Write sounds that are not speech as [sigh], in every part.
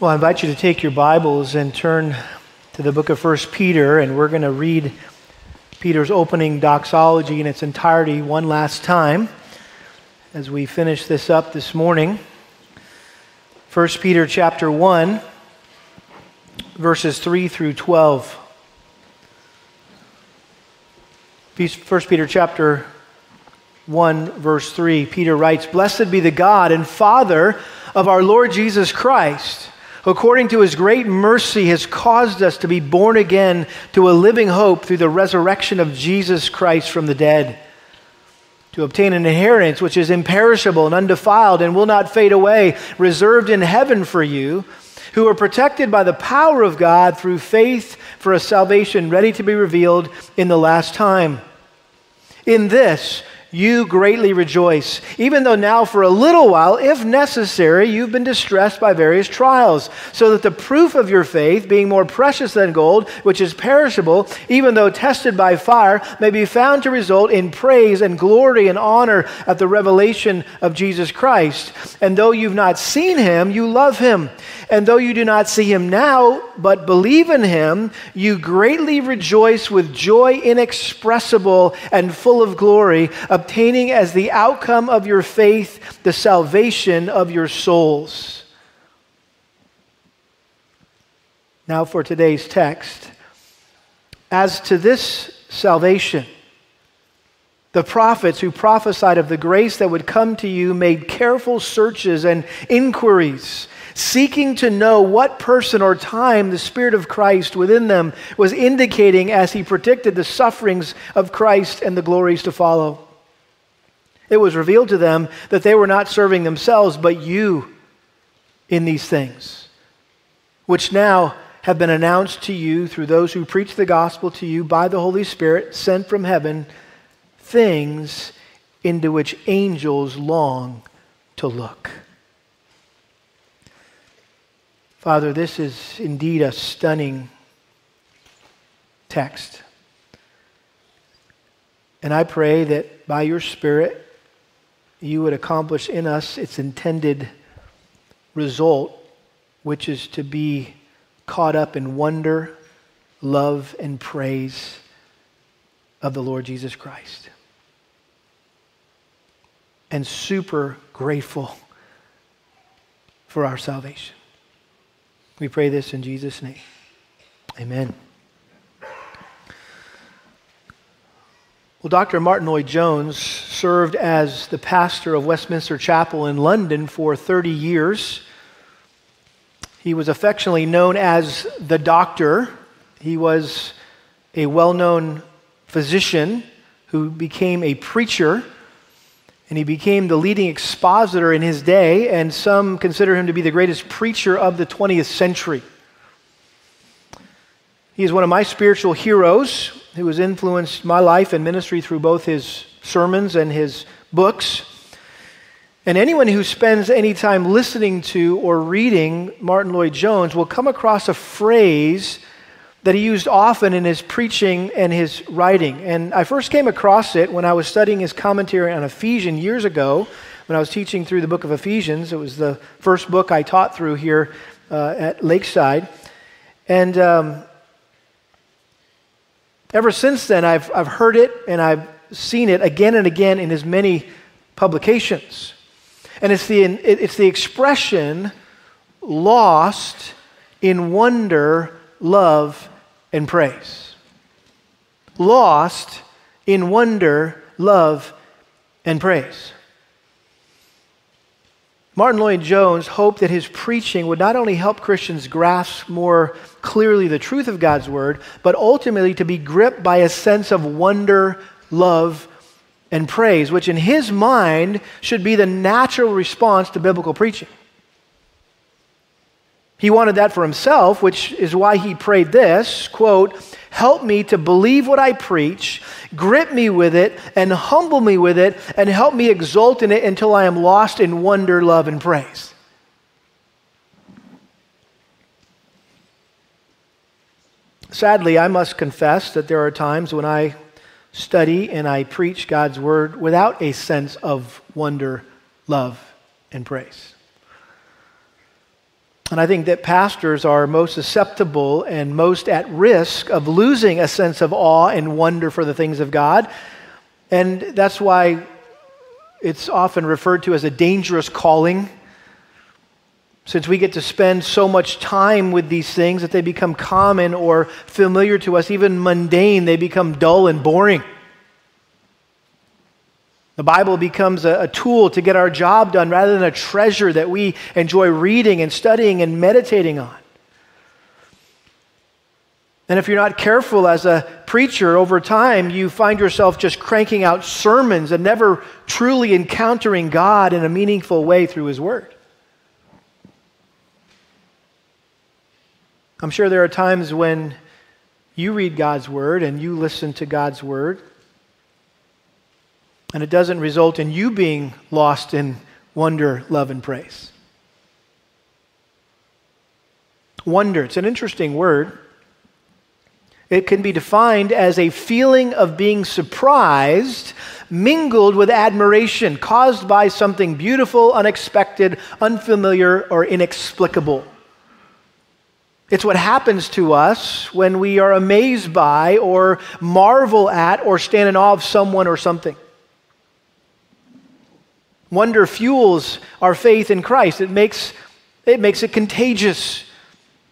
Well, I invite you to take your Bibles and turn to the book of 1 Peter, and we're going to read Peter's opening doxology in its entirety one last time as we finish this up this morning. 1 Peter chapter 1, verses 3 through 12. 1 Peter chapter 1, verse 3, Peter writes, Blessed be the God and Father of our Lord Jesus Christ according to his great mercy, has caused us to be born again to a living hope through the resurrection of Jesus Christ from the dead, to obtain an inheritance which is imperishable and undefiled and will not fade away, reserved in heaven for you, who are protected by the power of God through faith for a salvation ready to be revealed in the last time. In this, you greatly rejoice, even though now for a little while, if necessary, you've been distressed by various trials, so that the proof of your faith, being more precious than gold, which is perishable, even though tested by fire, may be found to result in praise and glory and honor at the revelation of Jesus Christ. And though you've not seen him, you love him. And though you do not see him now, but believe in him, you greatly rejoice with joy inexpressible and full of glory obtaining as the outcome of your faith the salvation of your souls. Now, for today's text. As to this salvation, the prophets who prophesied of the grace that would come to you made careful searches and inquiries, seeking to know what person or time the Spirit of Christ within them was indicating as he predicted the sufferings of Christ and the glories to follow. It was revealed to them that they were not serving themselves, but you in these things, which now have been announced to you through those who preach the gospel to you by the Holy Spirit sent from heaven, things into which angels long to look. Father, this is indeed a stunning text. And I pray that by your Spirit, you would accomplish in us its intended result, which is to be caught up in wonder, love, and praise of the Lord Jesus Christ. And super grateful for our salvation. We pray this in Jesus' name. Amen. Well, Dr. Martyn Lloyd-Jones served as the pastor of Westminster Chapel in London for 30 years. He was affectionately known as the doctor. He was a well known physician who became a preacher, and he became the leading expositor in his day, and some consider him to be the greatest preacher of the 20th century. He is one of my spiritual heroes who has influenced my life and ministry through both his sermons and his books. And anyone who spends any time listening to or reading Martyn Lloyd-Jones will come across a phrase that he used often in his preaching and his writing. And I first came across it when I was studying his commentary on Ephesians years ago, when I was teaching through the book of Ephesians. It was the first book I taught through here uh, at Lakeside. And um, Ever since then, I've, I've heard it and I've seen it again and again in his many publications. And it's the, it's the expression lost in wonder, love, and praise. Lost in wonder, love, and praise. Martyn Lloyd-Jones hoped that his preaching would not only help Christians grasp more clearly the truth of God's word, but ultimately to be gripped by a sense of wonder, love, and praise, which in his mind should be the natural response to biblical preaching. He wanted that for himself, which is why he prayed this quote, Help me to believe what I preach, grip me with it, and humble me with it, and help me exult in it until I am lost in wonder, love, and praise. Sadly, I must confess that there are times when I study and I preach God's word without a sense of wonder, love, and praise. And I think that pastors are most susceptible and most at risk of losing a sense of awe and wonder for the things of God. And that's why it's often referred to as a dangerous calling. Since we get to spend so much time with these things that they become common or familiar to us, even mundane, they become dull and boring. The Bible becomes a, a, tool to get our job done rather than a treasure that we enjoy reading and studying and meditating on. And if you're not careful as a preacher over time, you find yourself just cranking out sermons and never truly encountering God in a meaningful way through His Word. I'm sure there are times when you read God's Word and you listen to God's Word and it doesn't result in you being lost in wonder, love, and praise. Wonder, it's an interesting word. It can be defined as a feeling of being surprised, mingled with admiration, caused by something beautiful, unexpected, unfamiliar, or inexplicable. It's what happens to us when we are amazed by, or marvel at, or stand in awe of someone or something. Wonder fuels our faith in Christ. It makes, it makes it contagious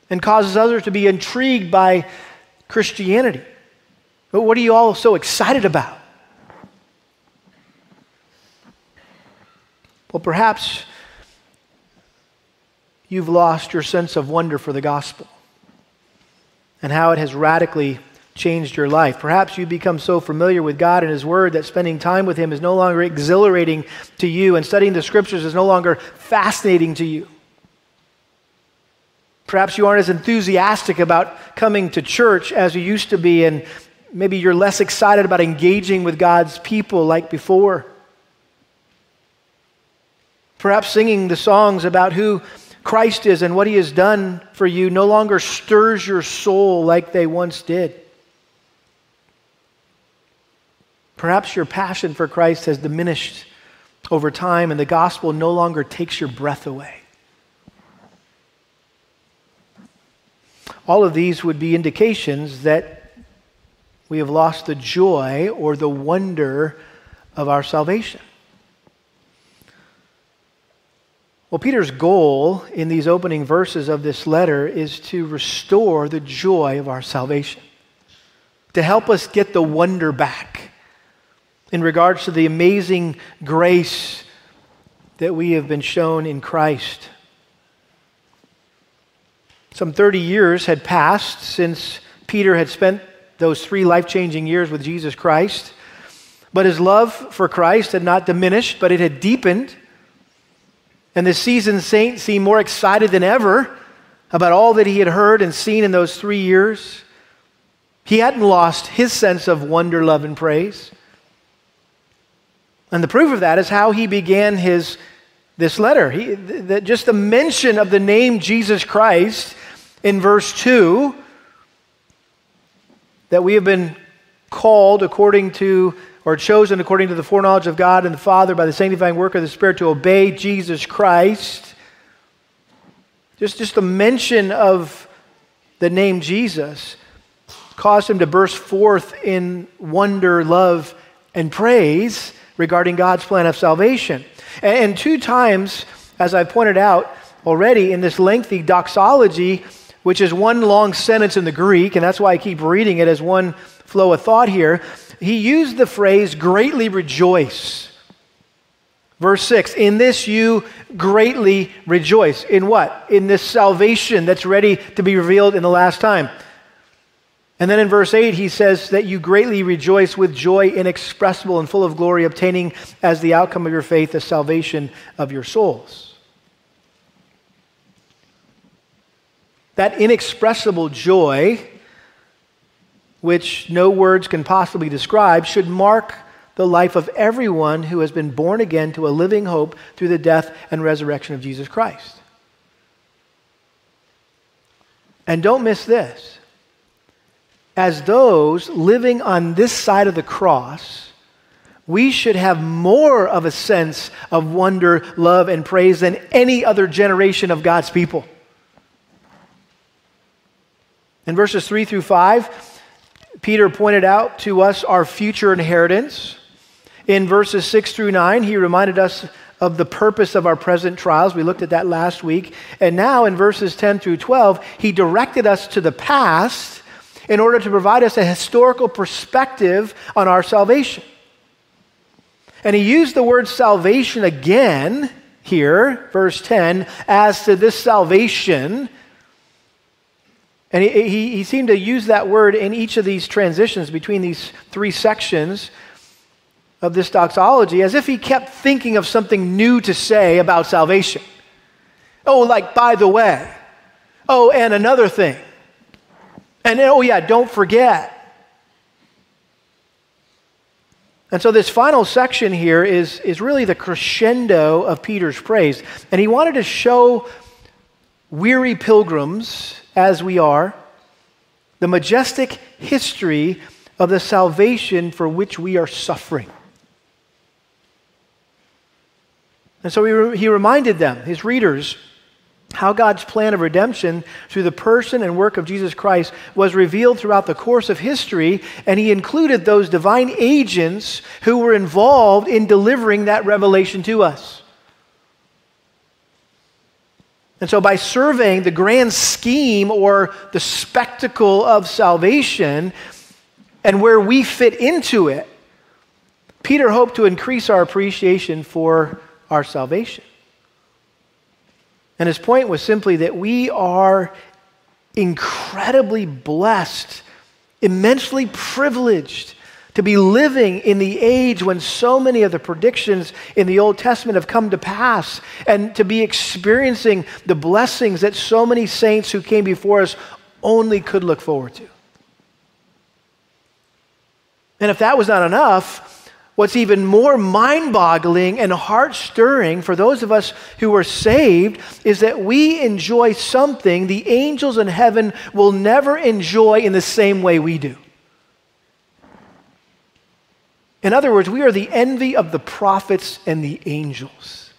and causes others to be intrigued by Christianity. But what are you all so excited about? Well, perhaps you've lost your sense of wonder for the gospel and how it has radically changed your life. Perhaps you become so familiar with God and His Word that spending time with Him is no longer exhilarating to you, and studying the Scriptures is no longer fascinating to you. Perhaps you aren't as enthusiastic about coming to church as you used to be, and maybe you're less excited about engaging with God's people like before. Perhaps singing the songs about who Christ is and what He has done for you no longer stirs your soul like they once did. Perhaps your passion for Christ has diminished over time and the gospel no longer takes your breath away. All of these would be indications that we have lost the joy or the wonder of our salvation. Well, Peter's goal in these opening verses of this letter is to restore the joy of our salvation, to help us get the wonder back in regards to the amazing grace that we have been shown in Christ. Some 30 years had passed since Peter had spent those three life changing years with Jesus Christ. But his love for Christ had not diminished, but it had deepened. And the seasoned saint seemed more excited than ever about all that he had heard and seen in those three years. He hadn't lost his sense of wonder, love, and praise. And the proof of that is how he began his this letter. He, the, just the mention of the name Jesus Christ in verse 2 that we have been called according to or chosen according to the foreknowledge of God and the Father by the sanctifying work of the Spirit to obey Jesus Christ. Just, just the mention of the name Jesus caused him to burst forth in wonder, love, and praise regarding God's plan of salvation. And, two times, as I pointed out already in this lengthy doxology, which is one long sentence in the Greek, and that's why I keep reading it as one flow of thought here, he used the phrase greatly rejoice. Verse 6 In this you greatly rejoice. In what? In this salvation that's ready to be revealed in the last time. And then in verse 8, he says that you greatly rejoice with joy inexpressible and full of glory, obtaining as the outcome of your faith the salvation of your souls. That inexpressible joy, which no words can possibly describe, should mark the life of everyone who has been born again to a living hope through the death and resurrection of Jesus Christ. And don't miss this as those living on this side of the cross, we should have more of a sense of wonder, love, and praise than any other generation of God's people. In verses 3 through 5, Peter pointed out to us our future inheritance. In verses 6 through 9, he reminded us of the purpose of our present trials. We looked at that last week. And now in verses 10 through 12, he directed us to the past in order to provide us a historical perspective on our salvation. And he used the word salvation again here, verse 10, as to this salvation. And he, he, he, seemed to use that word in each of these transitions between these three sections of this doxology as if he kept thinking of something new to say about salvation. Oh, like, by the way. Oh, and another thing. And oh, yeah, don't forget. And so, this final section here is, is really the crescendo of Peter's praise. And he wanted to show weary pilgrims, as we are, the majestic history of the salvation for which we are suffering. And so he, re- he reminded them, his readers, how God's plan of redemption through the person and work of Jesus Christ was revealed throughout the course of history, and he included those divine agents who were involved in delivering that revelation to us. And so, by surveying the grand scheme or the spectacle of salvation and where we fit into it, Peter hoped to increase our appreciation for our salvation. And his point was simply that we are incredibly blessed, immensely privileged to be living in the age when so many of the predictions in the Old Testament have come to pass, and to be experiencing the blessings that so many saints who came before us only could look forward to. And if that was not enough, What's even more mind boggling and heart stirring for those of us who are saved is that we enjoy something the angels in heaven will never enjoy in the same way we do. In other words, we are the envy of the prophets and the angels.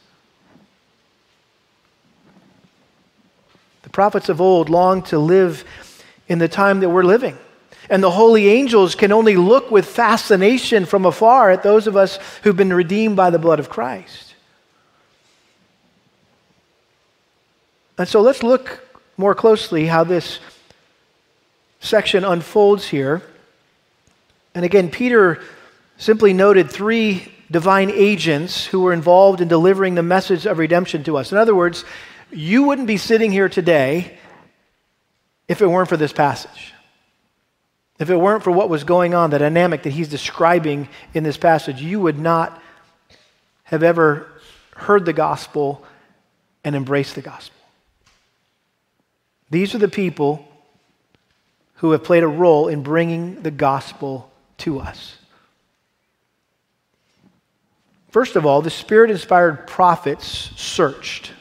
The prophets of old longed to live in the time that we're living. And the holy angels can only look with fascination from afar at those of us who've been redeemed by the blood of Christ. And so let's look more closely how this section unfolds here. And again, Peter simply noted three divine agents who were involved in delivering the message of redemption to us. In other words, you wouldn't be sitting here today if it weren't for this passage. If it weren't for what was going on, the dynamic that he's describing in this passage, you would not have ever heard the gospel and embraced the gospel. These are the people who have played a role in bringing the gospel to us. First of all, the Spirit inspired prophets searched.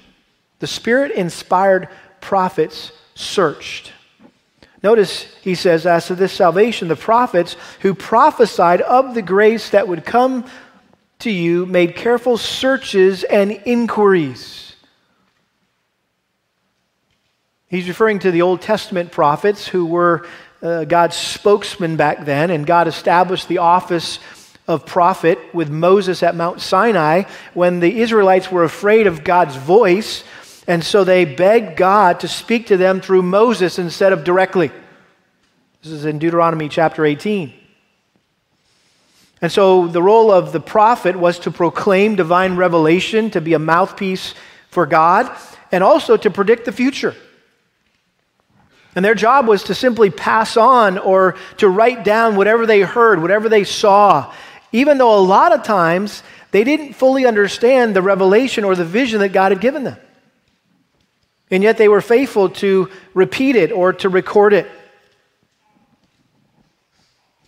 The Spirit inspired prophets searched. Notice he says, as to this salvation, the prophets who prophesied of the grace that would come to you made careful searches and inquiries. He's referring to the Old Testament prophets who were uh, God's spokesman back then, and God established the office of prophet with Moses at Mount Sinai when the Israelites were afraid of God's voice and so they begged God to speak to them through Moses instead of directly. This is in Deuteronomy chapter 18. And so the role of the prophet was to proclaim divine revelation, to be a mouthpiece for God, and also to predict the future. And their job was to simply pass on or to write down whatever they heard, whatever they saw, even though a lot of times they didn't fully understand the revelation or the vision that God had given them. And yet they were faithful to repeat it or to record it.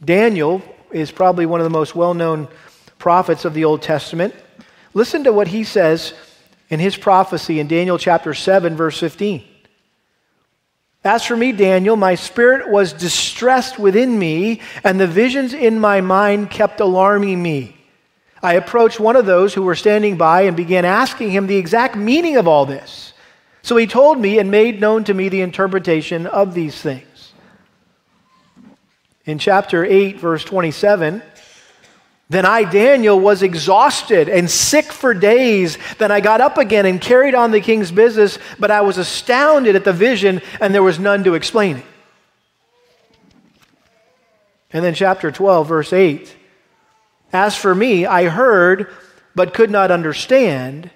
Daniel is probably one of the most well known prophets of the Old Testament. Listen to what he says in his prophecy in Daniel chapter 7, verse 15. As for me, Daniel, my spirit was distressed within me, and the visions in my mind kept alarming me. I approached one of those who were standing by and began asking him the exact meaning of all this. So he told me and made known to me the interpretation of these things. in chapter 8, verse 27. Then I, Daniel, was exhausted and sick for days. Then I got up again and carried on the king's business, but I was astounded at the vision, and there was none to explain it. And then, chapter 12, verse 8 As for me, I heard, but could not understand.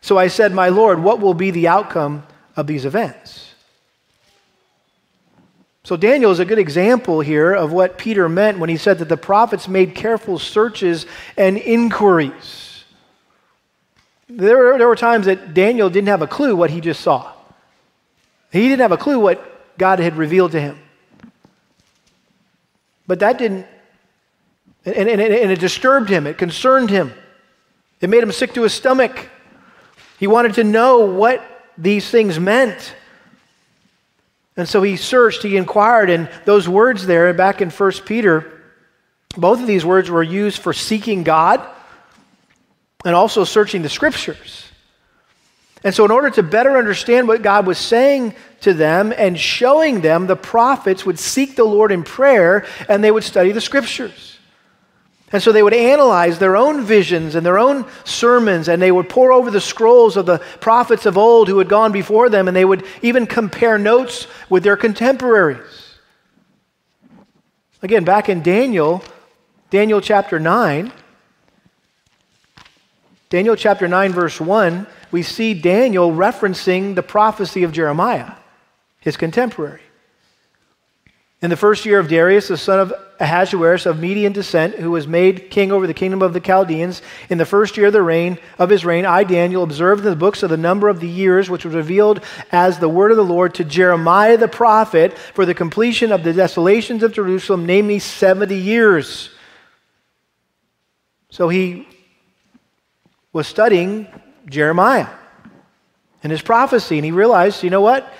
So I said, My Lord, what will be the outcome of these events? So Daniel is a good example here of what Peter meant when he said that the prophets made careful searches and inquiries. There were, there were times that Daniel didn't have a clue what he just saw. He didn't have a clue what God had revealed to him. But that didn't, and, and, and it disturbed him, it concerned him, it made him sick to his stomach. He wanted to know what these things meant. And so he searched, he inquired, and those words there back in 1 Peter, both of these words were used for seeking God and also searching the scriptures. And so, in order to better understand what God was saying to them and showing them, the prophets would seek the Lord in prayer and they would study the scriptures. And so they would analyze their own visions and their own sermons, and they would pore over the scrolls of the prophets of old who had gone before them, and they would even compare notes with their contemporaries. Again, back in Daniel, Daniel chapter 9, Daniel chapter 9, verse 1, we see Daniel referencing the prophecy of Jeremiah, his contemporary. In the first year of Darius, the son of Ahasuerus of Median descent, who was made king over the kingdom of the Chaldeans, in the first year of the reign of his reign, I Daniel observed in the books of the number of the years which was revealed as the word of the Lord to Jeremiah the prophet for the completion of the desolations of Jerusalem, namely seventy years. So he was studying Jeremiah and his prophecy, and he realized, you know what?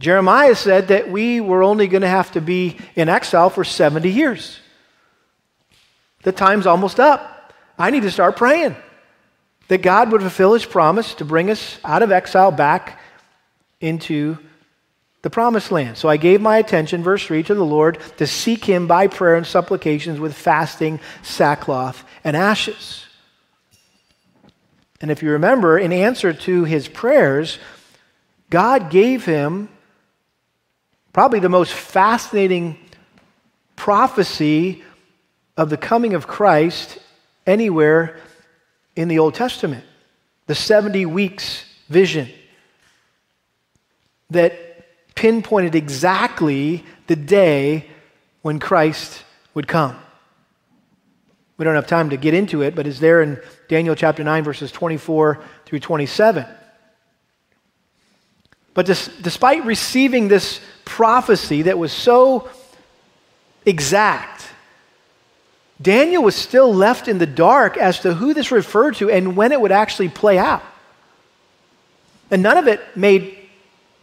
Jeremiah said that we were only going to have to be in exile for 70 years. The time's almost up. I need to start praying that God would fulfill his promise to bring us out of exile back into the promised land. So I gave my attention, verse 3, to the Lord to seek him by prayer and supplications with fasting, sackcloth, and ashes. And if you remember, in answer to his prayers, God gave him Probably the most fascinating prophecy of the coming of Christ anywhere in the Old Testament the 70 weeks vision that pinpointed exactly the day when Christ would come. We don't have time to get into it, but it's there in Daniel chapter 9, verses 24 through 27. But despite receiving this prophecy that was so exact, Daniel was still left in the dark as to who this referred to and when it would actually play out. And none of it made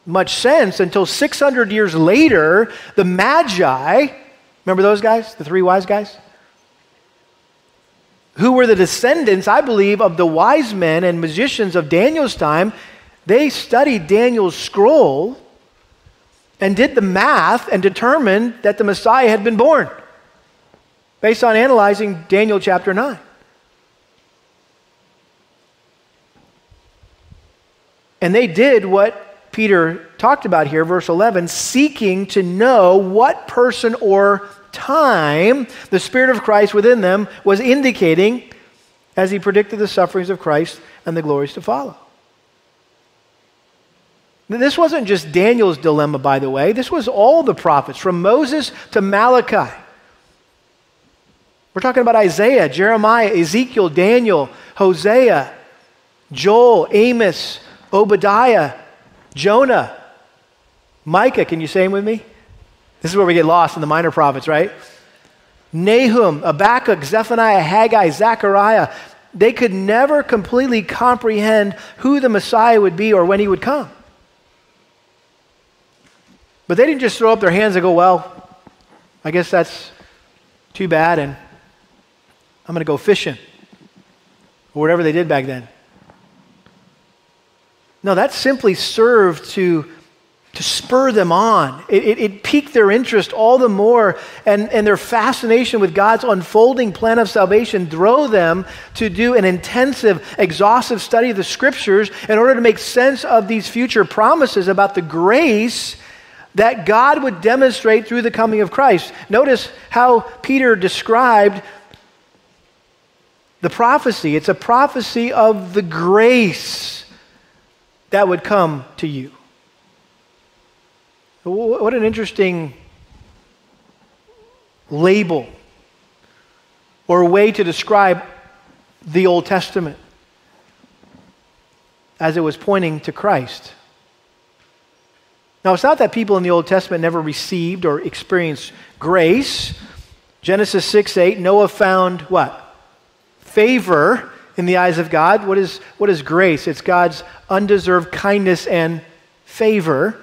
much sense until 600 years later, the Magi, remember those guys, the three wise guys? Who were the descendants, I believe, of the wise men and magicians of Daniel's time, they studied Daniel's scroll and did the math and determined that the Messiah had been born based on analyzing Daniel chapter 9. And they did what Peter talked about here, verse 11, seeking to know what person or time the Spirit of Christ within them was indicating as he predicted the sufferings of Christ and the glories to follow. This wasn't just Daniel's dilemma, by the way. This was all the prophets, from Moses to Malachi. We're talking about Isaiah, Jeremiah, Ezekiel, Daniel, Hosea, Joel, Amos, Obadiah, Jonah, Micah. Can you say them with me? This is where we get lost in the minor prophets, right? Nahum, Habakkuk, Zephaniah, Haggai, Zechariah. They could never completely comprehend who the Messiah would be or when he would come. But they didn't just throw up their hands and go, well, I guess that's too bad, and I'm going to go fishing. Or whatever they did back then. No, that simply served to to spur them on. It, it, it, piqued their interest all the more, and, and their fascination with God's unfolding plan of salvation drove them to do an intensive, exhaustive study of the scriptures in order to make sense of these future promises about the grace that God would demonstrate through the coming of Christ. Notice how Peter described the prophecy. It's a prophecy of the grace that would come to you. What an interesting label or way to describe the Old Testament as it was pointing to Christ. Now, it's not that people in the Old Testament never received or experienced grace. Genesis 6 8, Noah found what? Favor in the eyes of God. What is, what is grace? It's God's undeserved kindness and favor.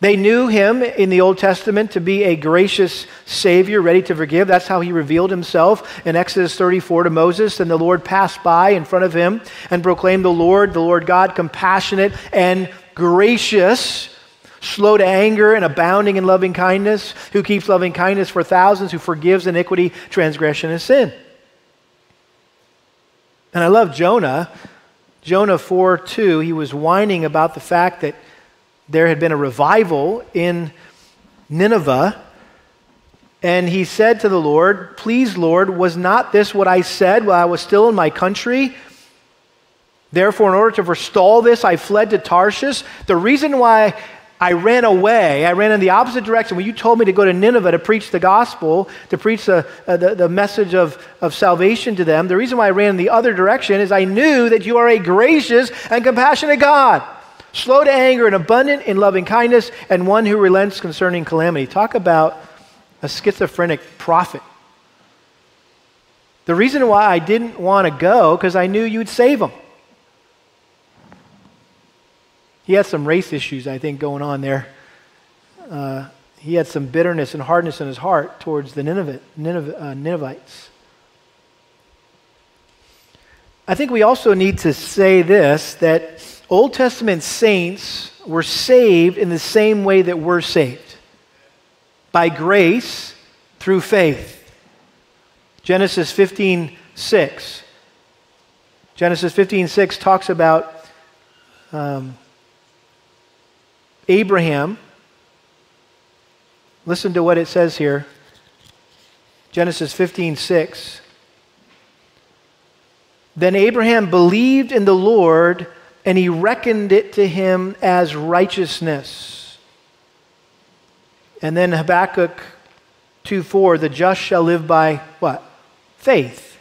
They knew him in the Old Testament to be a gracious Savior, ready to forgive. That's how he revealed himself in Exodus 34 to Moses. And the Lord passed by in front of him and proclaimed the Lord, the Lord God, compassionate and gracious, slow to anger and abounding in loving kindness, who keeps loving kindness for thousands, who forgives iniquity, transgression, and sin. And I love Jonah. Jonah 4 2, he was whining about the fact that there had been a revival in Nineveh. And he said to the Lord, Please, Lord, was not this what I said while I was still in my country? Therefore, in order to forestall this, I fled to Tarshish. The reason why I ran away, I ran in the opposite direction. When you told me to go to Nineveh to preach the gospel, to preach the, uh, the, the message of, of salvation to them, the reason why I ran in the other direction is I knew that you are a gracious and compassionate God slow to anger and abundant in loving kindness, and one who relents concerning calamity. Talk about a schizophrenic prophet. The reason why I didn't want to go, because I knew you'd save him. He had some race issues, I think, going on there. Uh, he had some bitterness and hardness in his heart towards the Nineveh, uh, Ninevites. I think we also need to say this that Old Testament saints were saved in the same way that we're saved by grace through faith. Genesis 15 6. Genesis 15 6 talks about um, Abraham. Listen to what it says here. Genesis 15 6. Then Abraham believed in the Lord and he reckoned it to him as righteousness. And then Habakkuk 2 4, the just shall live by what? Faith.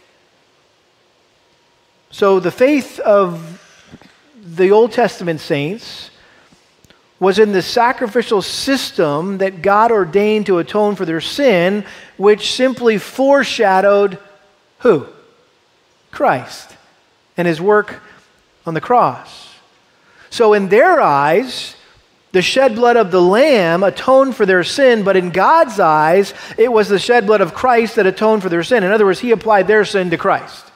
So the faith of the Old Testament saints was in the sacrificial system that God ordained to atone for their sin, which simply foreshadowed who? Christ and his work on the cross. So, in their eyes, the shed blood of the Lamb atoned for their sin, but in God's eyes, it was the shed blood of Christ that atoned for their sin. In other words, He applied their sin to Christ.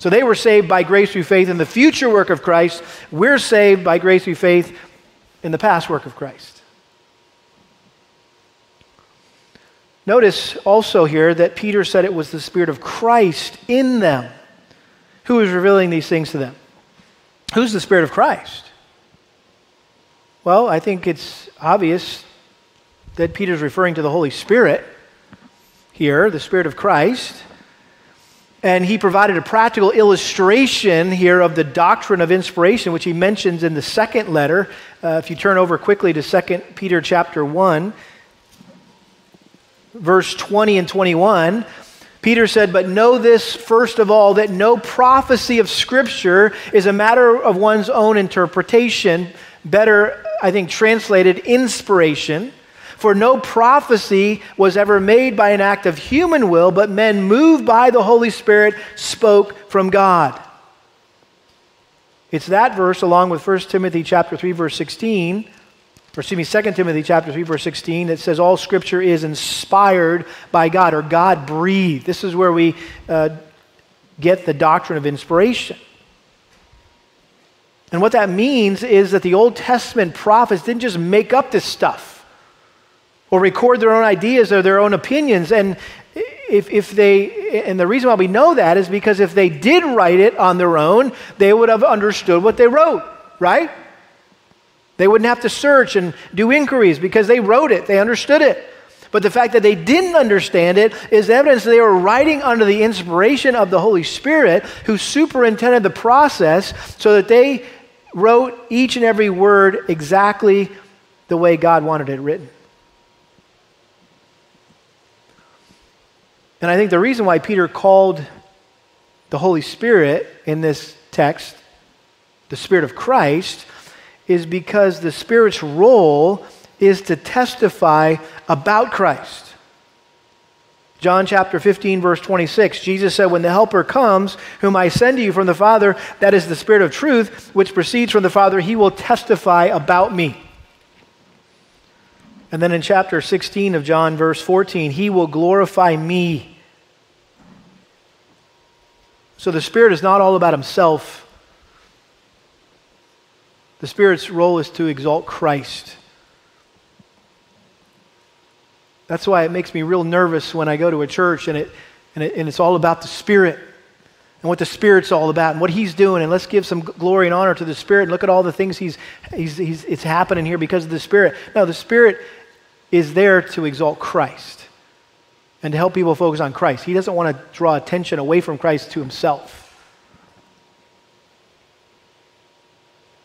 So they were saved by grace through faith in the future work of Christ. We're saved by grace through faith in the past work of Christ. Notice also here that Peter said it was the Spirit of Christ in them who was revealing these things to them. Who's the Spirit of Christ? Well, I think it's obvious that Peter's referring to the Holy Spirit here, the Spirit of Christ. And he provided a practical illustration here of the doctrine of inspiration, which he mentions in the second letter. Uh, if you turn over quickly to 2 Peter chapter 1, verse 20 and 21, Peter said, But know this first of all, that no prophecy of Scripture is a matter of one's own interpretation. Better, I think, translated, inspiration. For no prophecy was ever made by an act of human will, but men moved by the Holy Spirit spoke from God. It's that verse, along with 1 Timothy chapter 3, verse 16, or excuse me, 2 Timothy chapter 3, verse 16, that says all scripture is inspired by God or God breathed. This is where we uh, get the doctrine of inspiration. And what that means is that the Old Testament prophets didn't just make up this stuff or record their own ideas or their own opinions. And if, if they, and the reason why we know that is because if they did write it on their own, they would have understood what they wrote, right? They wouldn't have to search and do inquiries because they wrote it, they understood it. But the fact that they didn't understand it is evidence that they were writing under the inspiration of the Holy Spirit who superintended the process so that they wrote each and every word exactly the way God wanted it written. And I think the reason why Peter called the Holy Spirit in this text the Spirit of Christ is because the Spirit's role is to testify about Christ. John chapter 15, verse 26, Jesus said, When the Helper comes, whom I send to you from the Father, that is the Spirit of truth, which proceeds from the Father, he will testify about me. And then in chapter 16 of John, verse 14, he will glorify me. So the Spirit is not all about himself. The Spirit's role is to exalt Christ. That's why it makes me real nervous when I go to a church and, it, and, it, and it's all about the Spirit and what the Spirit's all about and what He's doing. And let's give some glory and honor to the Spirit and look at all the things He's, he's, he's it's happening here because of the Spirit. No, the Spirit is there to exalt Christ and to help people focus on Christ. He doesn't want to draw attention away from Christ to Himself.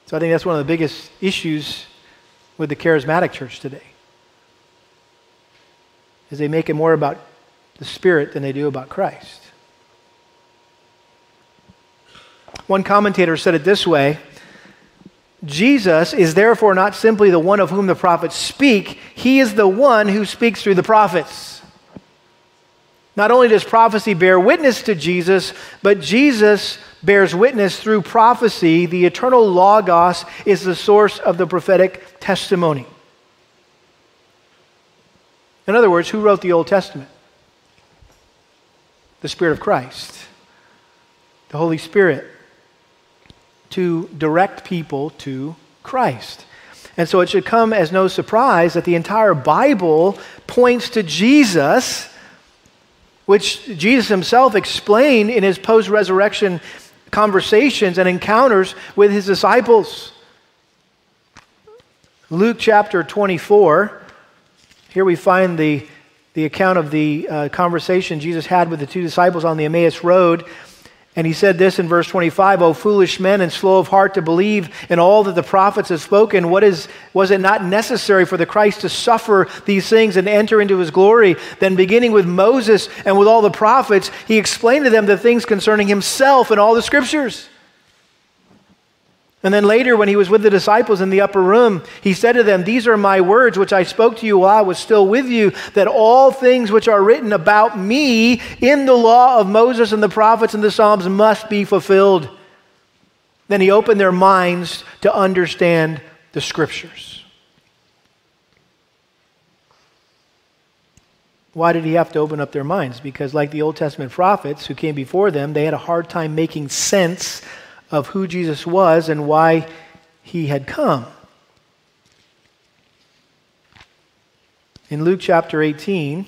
So I think that's one of the biggest issues with the charismatic church today is they make it more about the Spirit than they do about Christ. One commentator said it this way Jesus is therefore not simply the one of whom the prophets speak, he is the one who speaks through the prophets. Not only does prophecy bear witness to Jesus, but Jesus bears witness through prophecy. The eternal Logos is the source of the prophetic testimony. In other words, who wrote the Old Testament? The Spirit of Christ, the Holy Spirit, to direct people to Christ. And so it should come as no surprise that the entire Bible points to Jesus, which Jesus himself explained in his post resurrection conversations and encounters with his disciples. Luke chapter 24 here we find the, the account of the uh, conversation Jesus had with the two disciples on the Emmaus Road. And he said this in verse 25, O foolish men and slow of heart to believe in all that the prophets have spoken. What is, was it not necessary for the Christ to suffer these things and enter into his glory? Then, beginning with Moses and with all the prophets, he explained to them the things concerning himself in all the scriptures. And then later, when he was with the disciples in the upper room, he said to them, These are my words which I spoke to you while I was still with you, that all things which are written about me in the law of Moses and the prophets and the Psalms must be fulfilled. Then he opened their minds to understand the scriptures. Why did he have to open up their minds? Because, like the Old Testament prophets who came before them, they had a hard time making sense of who Jesus was and why he had come. In Luke chapter 18,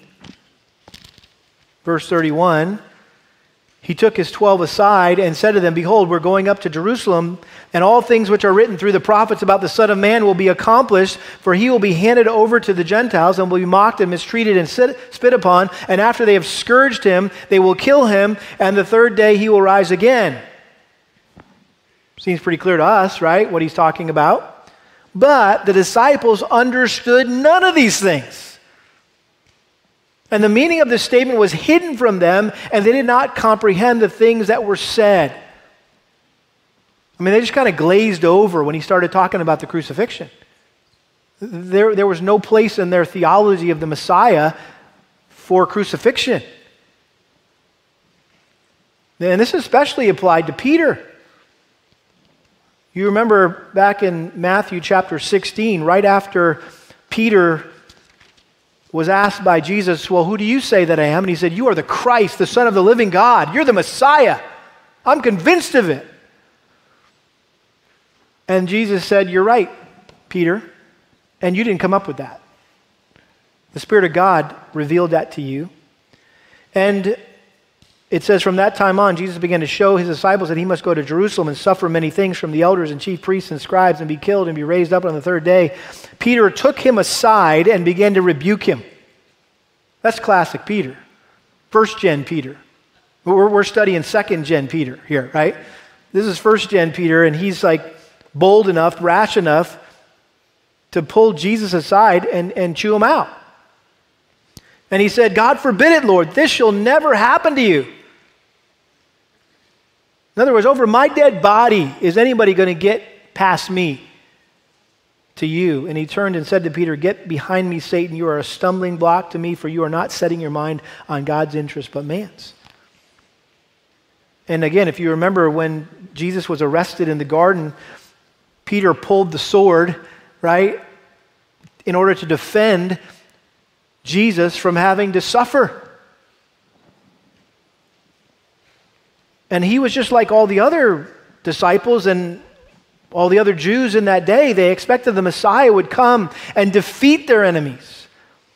verse 31, he took his twelve aside and said to them, Behold, we're going up to Jerusalem, and all things which are written through the prophets about the Son of Man will be accomplished, for he will be handed over to the Gentiles and will be mocked and mistreated and sit, spit upon. And after they have scourged him, they will kill him, and the third day he will rise again. Seems pretty clear to us, right, what he's talking about. But the disciples understood none of these things. And the meaning of this statement was hidden from them, and they did not comprehend the things that were said. I mean, they just kind of glazed over when he started talking about the crucifixion. There, there was no place in their theology of the Messiah for crucifixion. And this especially applied to Peter. You remember back in Matthew chapter 16, right after Peter was asked by Jesus, Well, who do you say that I am? And he said, You are the Christ, the Son of the living God. You're the Messiah. I'm convinced of it. And Jesus said, You're right, Peter, and you didn't come up with that. The Spirit of God revealed that to you. And it says, From that time on, Jesus began to show his disciples that he must go to Jerusalem and suffer many things from the elders and chief priests and scribes and be killed and be raised up on the third day. Peter took him aside and began to rebuke him. That's classic Peter. First gen Peter. We're, we're studying second gen Peter here, right? This is first gen Peter, and he's like bold enough, rash enough to pull Jesus aside and, and chew him out. And he said, God forbid it, Lord, this shall never happen to you. In other words, over my dead body, is anybody going to get past me to you? And he turned and said to Peter, Get behind me, Satan. You are a stumbling block to me, for you are not setting your mind on God's interest, but man's. And again, if you remember when Jesus was arrested in the garden, Peter pulled the sword, right, in order to defend Jesus from having to suffer. And he was just like all the other disciples and all the other Jews in that day. They expected the Messiah would come and defeat their enemies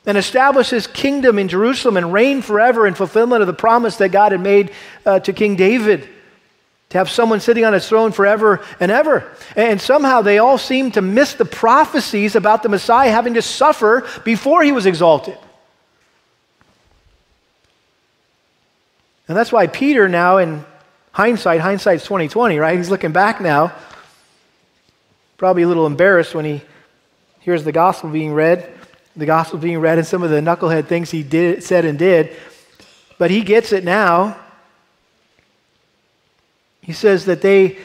and establish his kingdom in Jerusalem and reign forever in fulfillment of the promise that God had made uh, to King David to have someone sitting on his throne forever and ever. And somehow they all seem to miss the prophecies about the Messiah having to suffer before he was exalted. And that's why Peter now in hindsight, hindsight's 2020, right? He's looking back now. Probably a little embarrassed when he hears the gospel being read, the gospel being read and some of the knucklehead things he did said and did. But he gets it now he says that they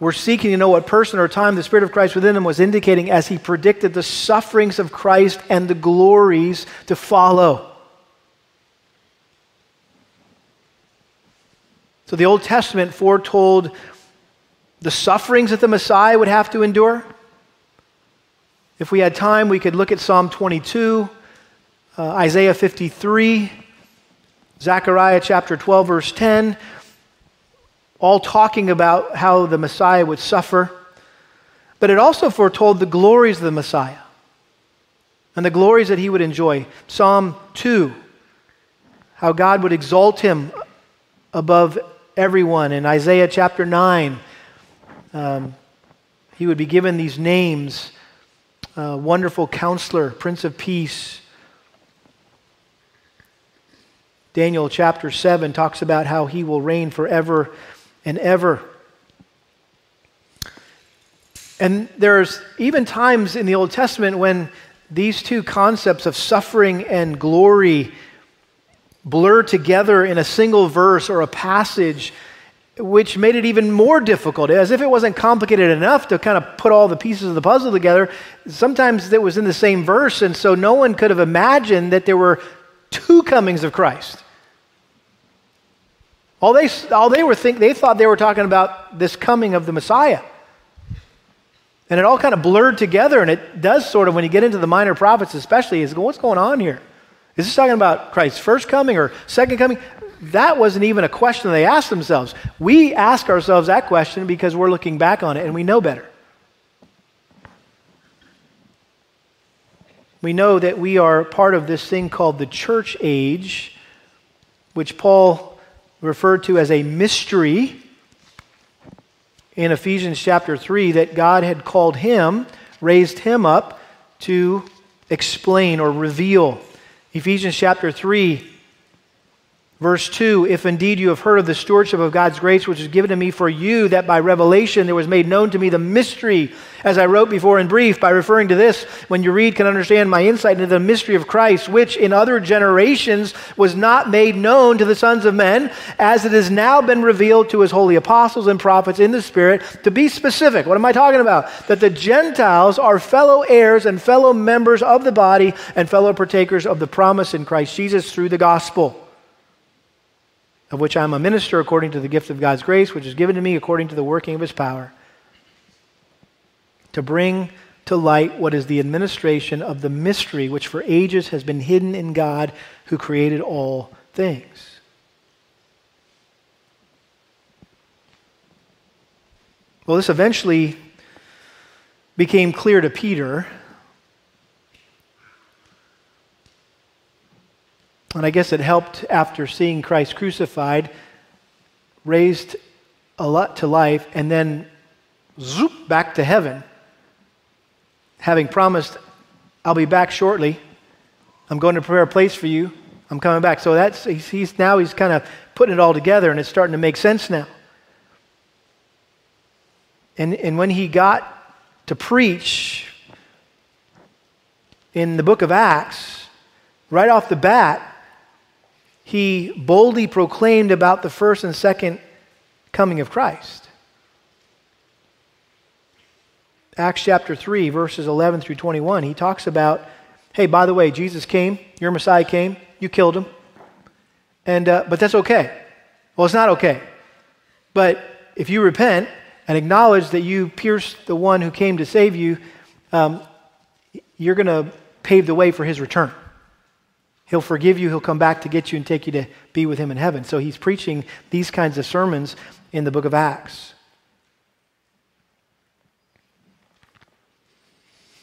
were seeking to know what person or time the Spirit of Christ within them was indicating as he predicted the sufferings of Christ and the glories to follow. So the Old Testament foretold the sufferings that the Messiah would have to endure. If we had time, we could look at Psalm 22, uh, Isaiah 53, Zechariah chapter 12, verse 10 all talking about how the Messiah would suffer. But it also foretold the glories of the Messiah and the glories that he would enjoy. Psalm 2, how God would exalt him above everyone. In Isaiah chapter 9, um, he would be given these names uh, Wonderful Counselor, Prince of Peace. Daniel chapter 7 talks about how he will reign forever and ever. And there's even times in the Old Testament when these two concepts of suffering and glory blur together in a single verse or a passage, which made it even more difficult. As if it wasn't complicated enough to kind of put all the pieces of the puzzle together, sometimes it was in the same verse, and so no one could have imagined that there were two comings of Christ. All they, all they were think, they thought they were talking about this coming of the Messiah. And it all kind of blurred together, and it does sort of when you get into the minor prophets, especially, is what's going on here? Is this talking about Christ's first coming or second coming? That wasn't even a question they asked themselves. We ask ourselves that question because we're looking back on it and we know better. We know that we are part of this thing called the church age, which Paul referred to as a mystery in Ephesians chapter 3 that God had called him, raised him up to explain or reveal. Ephesians chapter 3, Verse 2 If indeed you have heard of the stewardship of God's grace, which is given to me for you, that by revelation there was made known to me the mystery, as I wrote before in brief, by referring to this, when you read, can understand my insight into the mystery of Christ, which in other generations was not made known to the sons of men, as it has now been revealed to his holy apostles and prophets in the Spirit. To be specific, what am I talking about? That the Gentiles are fellow heirs and fellow members of the body and fellow partakers of the promise in Christ Jesus through the gospel of which I am a minister according to the gift of God's grace, which is given to me according to the working of his power, to bring to light what is the administration of the mystery which for ages has been hidden in God who created all things. Well, this eventually became clear to Peter. And I guess it helped after seeing Christ crucified, raised a lot to life, and then zoop back to heaven, having promised, I'll be back shortly. I'm going to prepare a place for you. I'm coming back. So that's he's, he's now he's kind of putting it all together, and it's starting to make sense now. And, and when he got to preach in the book of Acts, right off the bat, he boldly proclaimed about the first and second coming of Christ. Acts chapter 3, verses 11 through 21, he talks about hey, by the way, Jesus came, your Messiah came, you killed him, and, uh, but that's okay. Well, it's not okay. But if you repent and acknowledge that you pierced the one who came to save you, um, you're going to pave the way for his return. He'll forgive you, he'll come back to get you and take you to be with him in heaven. So he's preaching these kinds of sermons in the book of Acts.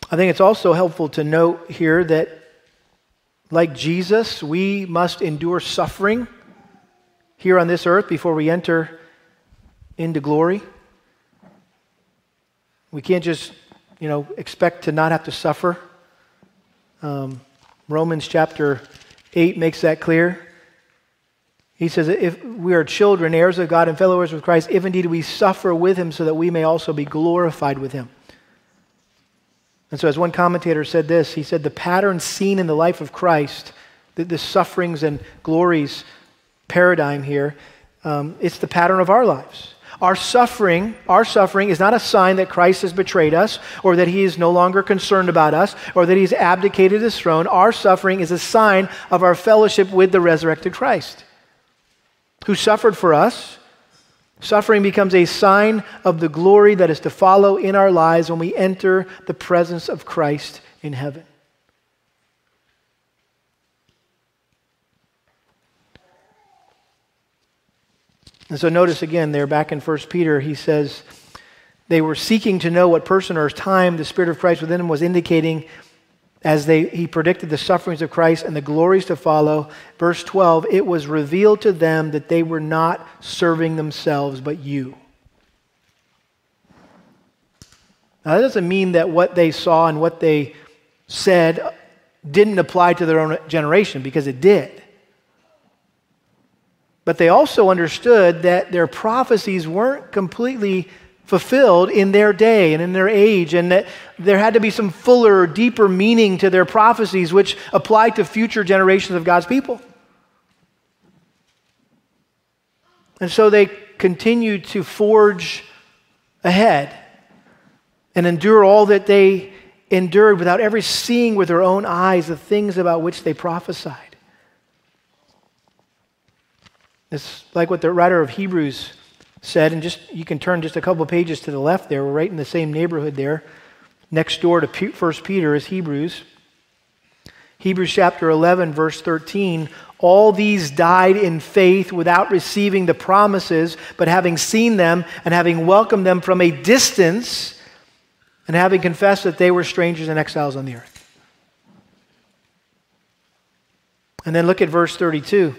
I think it's also helpful to note here that, like Jesus, we must endure suffering here on this earth before we enter into glory. We can't just, you know, expect to not have to suffer. Um, Romans chapter 8 makes that clear. He says, if we are children, heirs of God, and fellow heirs with Christ, if indeed we suffer with him, so that we may also be glorified with him. And so, as one commentator said this, he said, the pattern seen in the life of Christ, the, the sufferings and glories paradigm here, um, it's the pattern of our lives. Our suffering, our suffering is not a sign that Christ has betrayed us or that he is no longer concerned about us or that he's abdicated his throne. Our suffering is a sign of our fellowship with the resurrected Christ who suffered for us. Suffering becomes a sign of the glory that is to follow in our lives when we enter the presence of Christ in heaven. And so notice again there back in 1 Peter, he says, they were seeking to know what person or time the Spirit of Christ within them was indicating as they, he predicted the sufferings of Christ and the glories to follow. Verse 12, it was revealed to them that they were not serving themselves, but you. Now, that doesn't mean that what they saw and what they said didn't apply to their own generation, because it did. But they also understood that their prophecies weren't completely fulfilled in their day and in their age, and that there had to be some fuller, deeper meaning to their prophecies which applied to future generations of God's people. And so they continued to forge ahead and endure all that they endured without ever seeing with their own eyes the things about which they prophesied. It's like what the writer of Hebrews said, and just you can turn just a couple pages to the left there. We're right in the same neighborhood there. Next door to First Peter is Hebrews. Hebrews chapter 11, verse 13. All these died in faith without receiving the promises, but having seen them and having welcomed them from a distance, and having confessed that they were strangers and exiles on the earth. And then look at verse 32.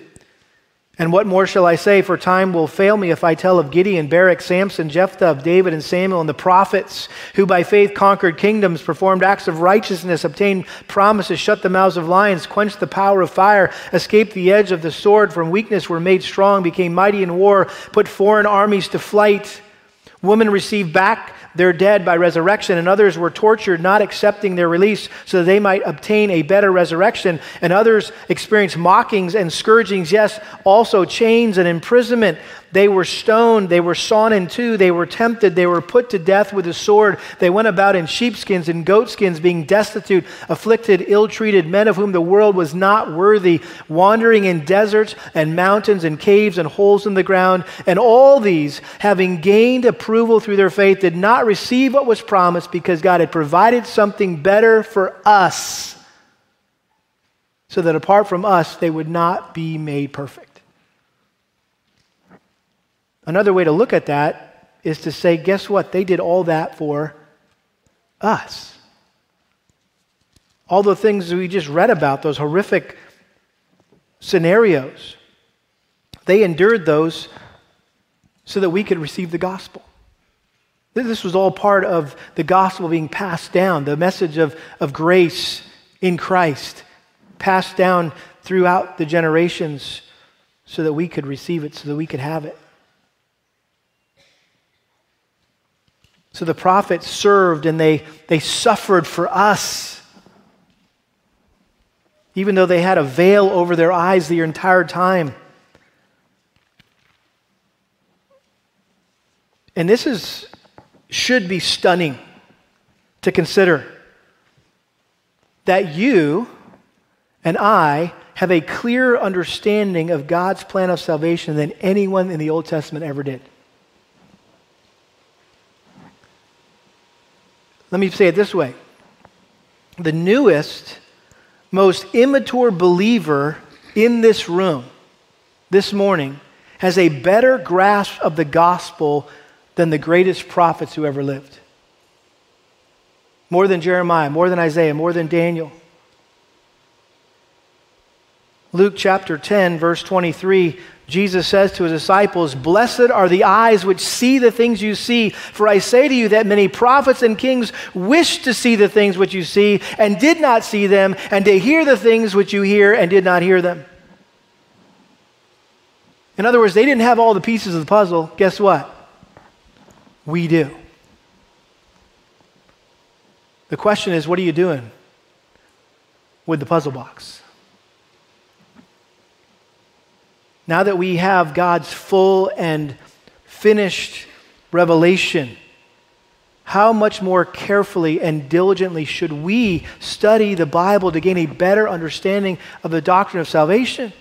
And what more shall I say? For time will fail me if I tell of Gideon, Barak, Samson, Jephthah, David and Samuel and the prophets, who by faith conquered kingdoms, performed acts of righteousness, obtained promises, shut the mouths of lions, quenched the power of fire, escaped the edge of the sword, from weakness were made strong, became mighty in war, put foreign armies to flight. Women received back their dead by resurrection, and others were tortured, not accepting their release so that they might obtain a better resurrection. And others experienced mockings and scourgings, yes, also chains and imprisonment. They were stoned, they were sawn in two, they were tempted, they were put to death with a sword. They went about in sheepskins and goatskins, being destitute, afflicted, ill treated, men of whom the world was not worthy, wandering in deserts and mountains and caves and holes in the ground. And all these, having gained approval through their faith, did not receive what was promised because God had provided something better for us, so that apart from us, they would not be made perfect. Another way to look at that is to say, guess what? They did all that for us. All the things we just read about, those horrific scenarios, they endured those so that we could receive the gospel. This was all part of the gospel being passed down, the message of, of grace in Christ, passed down throughout the generations so that we could receive it, so that we could have it. So the prophets served and they, they suffered for us. Even though they had a veil over their eyes the entire time. And this is, should be stunning to consider that you and I have a clearer understanding of God's plan of salvation than anyone in the Old Testament ever did. Let me say it this way the newest, most immature believer in this room this morning has a better grasp of the gospel than the greatest prophets who ever lived. More than Jeremiah, more than Isaiah, more than Daniel. Luke chapter 10, verse 23, Jesus says to his disciples, Blessed are the eyes which see the things you see. For I say to you that many prophets and kings wished to see the things which you see and did not see them, and to hear the things which you hear and did not hear them. In other words, they didn't have all the pieces of the puzzle. Guess what? We do. The question is, what are you doing with the puzzle box? Now that we have God's full and finished revelation, how much more carefully and diligently should we study the Bible to gain a better understanding of the doctrine of salvation?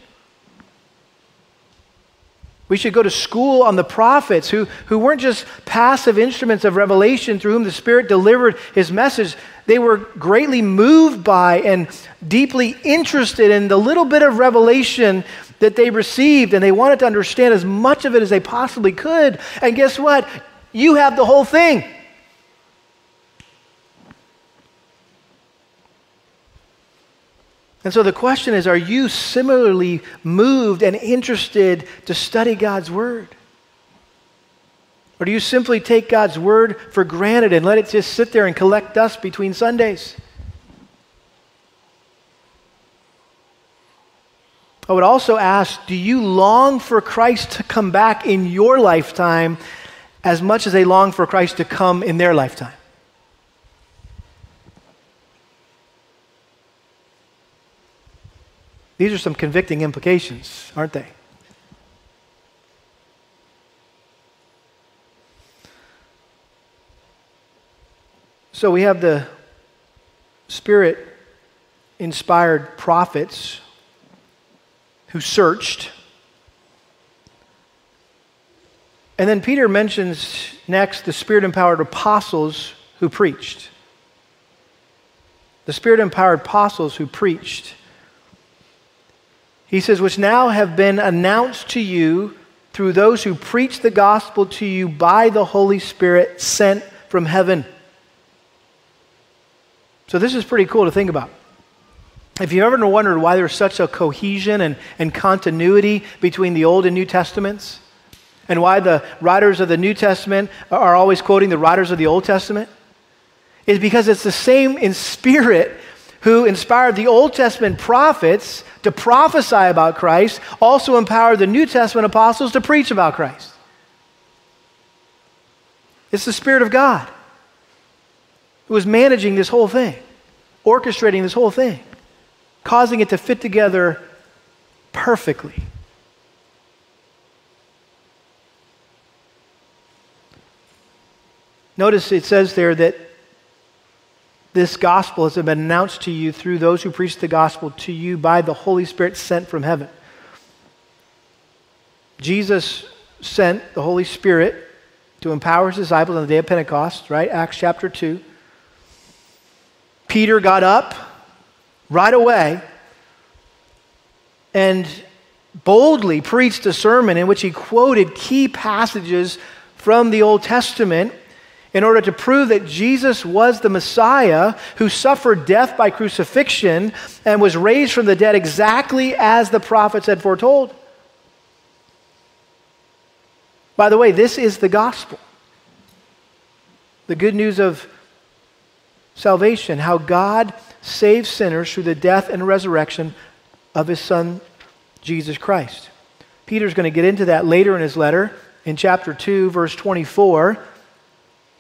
We should go to school on the prophets who, who weren't just passive instruments of revelation through whom the Spirit delivered his message. They were greatly moved by and deeply interested in the little bit of revelation that they received, and they wanted to understand as much of it as they possibly could. And guess what? You have the whole thing. And so the question is are you similarly moved and interested to study God's Word? Or do you simply take God's Word for granted and let it just sit there and collect dust between Sundays? I would also ask do you long for Christ to come back in your lifetime as much as they long for Christ to come in their lifetime? These are some convicting implications, aren't they? So we have the Spirit inspired prophets who searched. And then Peter mentions next the Spirit empowered apostles who preached. The Spirit empowered apostles who preached. He says, which now have been announced to you through those who preach the gospel to you by the Holy Spirit sent from heaven. So, this is pretty cool to think about. If you've ever wondered why there's such a cohesion and, and continuity between the Old and New Testaments, and why the writers of the New Testament are always quoting the writers of the Old Testament, is because it's the same in spirit who inspired the Old Testament prophets to prophesy about Christ, also empowered the New Testament apostles to preach about Christ. It's the Spirit of God who is managing this whole thing, orchestrating this whole thing, causing it to fit together perfectly. Notice it says there that this gospel has been announced to you through those who preach the gospel to you by the Holy Spirit sent from heaven. Jesus sent the Holy Spirit to empower his disciples on the day of Pentecost, right? Acts chapter 2. Peter got up right away and boldly preached a sermon in which he quoted key passages from the Old Testament in order to prove that Jesus was the Messiah who suffered death by crucifixion and was raised from the dead exactly as the prophets had foretold. By the way, this is the gospel the good news of salvation, how God saves sinners through the death and resurrection of his Son, Jesus Christ. Peter's going to get into that later in his letter in chapter 2, verse 24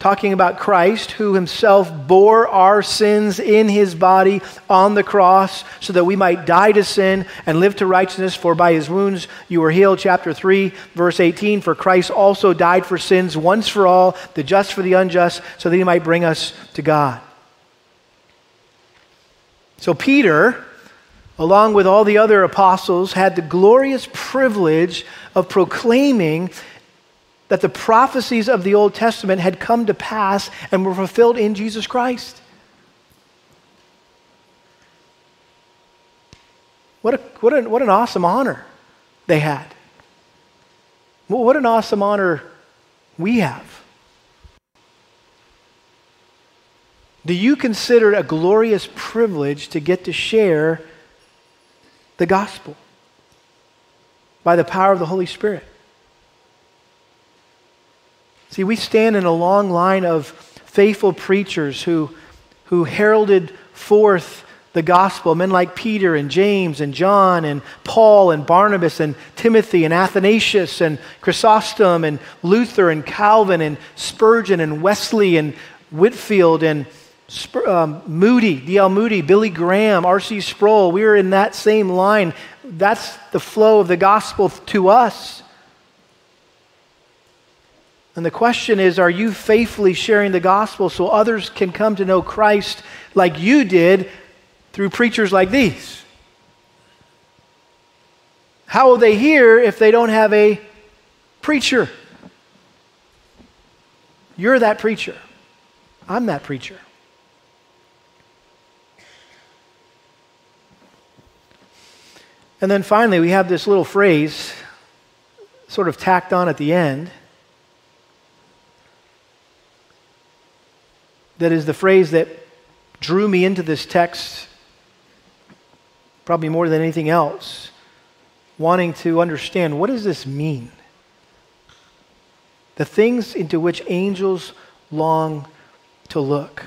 talking about Christ, who himself bore our sins in his body on the cross so that we might die to sin and live to righteousness. For by his wounds you were healed. Chapter 3, verse 18 For Christ also died for sins once for all, the just for the unjust, so that he might bring us to God. So, Peter, along with all the other apostles, had the glorious privilege of proclaiming that the prophecies of the Old Testament had come to pass and were fulfilled in Jesus Christ. What, a, what, a, what an awesome honor they had. What an awesome honor we have. Do you consider it a glorious privilege to get to share the gospel by the power of the Holy Spirit? See, we stand in a long line of faithful preachers who, who heralded forth the gospel, men like Peter and James and John and Paul and Barnabas and Timothy and Athanasius and Chrysostom and Luther and Calvin and Spurgeon and Wesley and Whitefield and um, Moody, D.L. Moody, Billy Graham, R.C. Sproul. We are in that same line. That's the flow of the gospel to us. And the question is are you faithfully sharing the gospel so others can come to know Christ like you did through preachers like these? How will they hear if they don't have a preacher? You're that preacher. I'm that preacher. And then finally, we have this little phrase sort of tacked on at the end that is the phrase that drew me into this text probably more than anything else, wanting to understand what does this mean? The things into which angels long to look.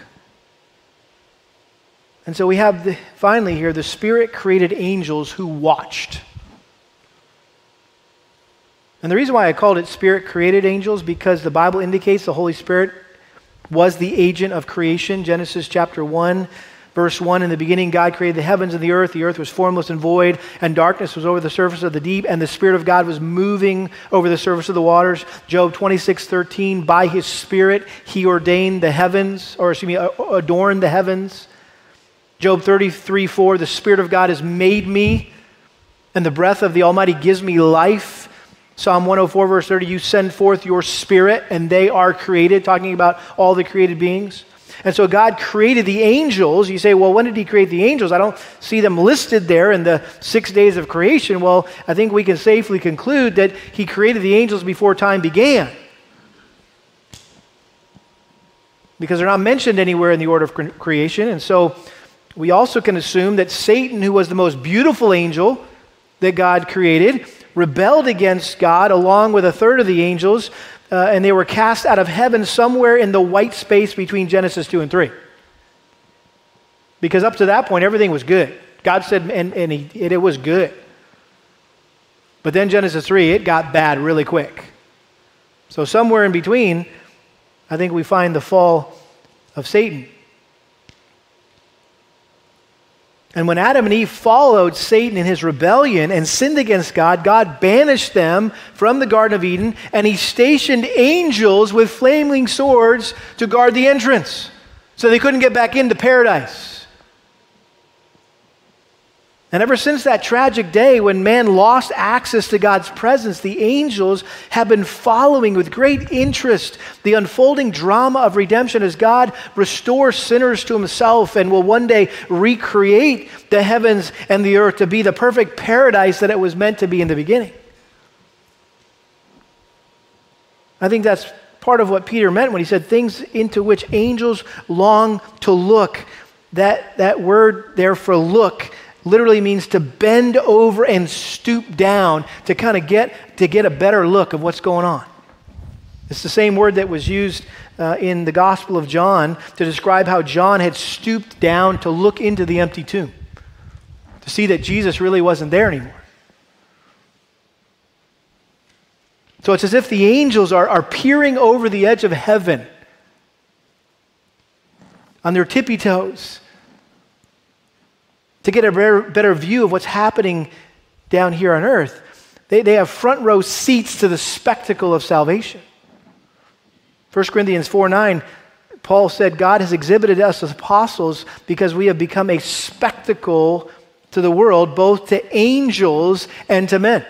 And so we have the, finally here the Spirit created angels who watched. And the reason why I called it Spirit created angels because the Bible indicates the Holy Spirit was the agent of creation. Genesis chapter 1, verse 1 In the beginning, God created the heavens and the earth. The earth was formless and void, and darkness was over the surface of the deep, and the Spirit of God was moving over the surface of the waters. Job 26, 13 By his Spirit, he ordained the heavens, or excuse me, adorned the heavens. Job 33, 4 The Spirit of God has made me, and the breath of the Almighty gives me life. Psalm 104, verse 30, you send forth your spirit and they are created, talking about all the created beings. And so God created the angels. You say, well, when did He create the angels? I don't see them listed there in the six days of creation. Well, I think we can safely conclude that He created the angels before time began. Because they're not mentioned anywhere in the order of creation. And so we also can assume that Satan, who was the most beautiful angel that God created, rebelled against God along with a third of the angels, uh, and they were cast out of heaven somewhere in the white space between Genesis 2 and 3. Because up to that point, everything was good. God said, and, and he, it, it was good. But then Genesis 3, it got bad really quick. So, somewhere in between, I think we find the fall of Satan. And when Adam and Eve followed Satan in his rebellion and sinned against God, God banished them from the Garden of Eden and he stationed angels with flaming swords to guard the entrance so they couldn't get back into paradise. And ever since that tragic day when man lost access to God's presence, the angels have been following with great interest the unfolding drama of redemption as God restores sinners to himself and will one day recreate the heavens and the earth to be the perfect paradise that it was meant to be in the beginning. I think that's part of what Peter meant when he said things into which angels long to look. That, that word there for look literally means to bend over and stoop down to kind of get to get a better look of what's going on. It's the same word that was used uh, in the Gospel of John to describe how John had stooped down to look into the empty tomb, to see that Jesus really wasn't there anymore. So it's as if the angels are, are peering over the edge of heaven on their tippy toes to get a better, view of what's happening down here on earth. They, they have front row seats to the spectacle of salvation. 1 Corinthians 4 9, Paul said, God has exhibited us as apostles because we have become a spectacle to the world, both to angels and to men.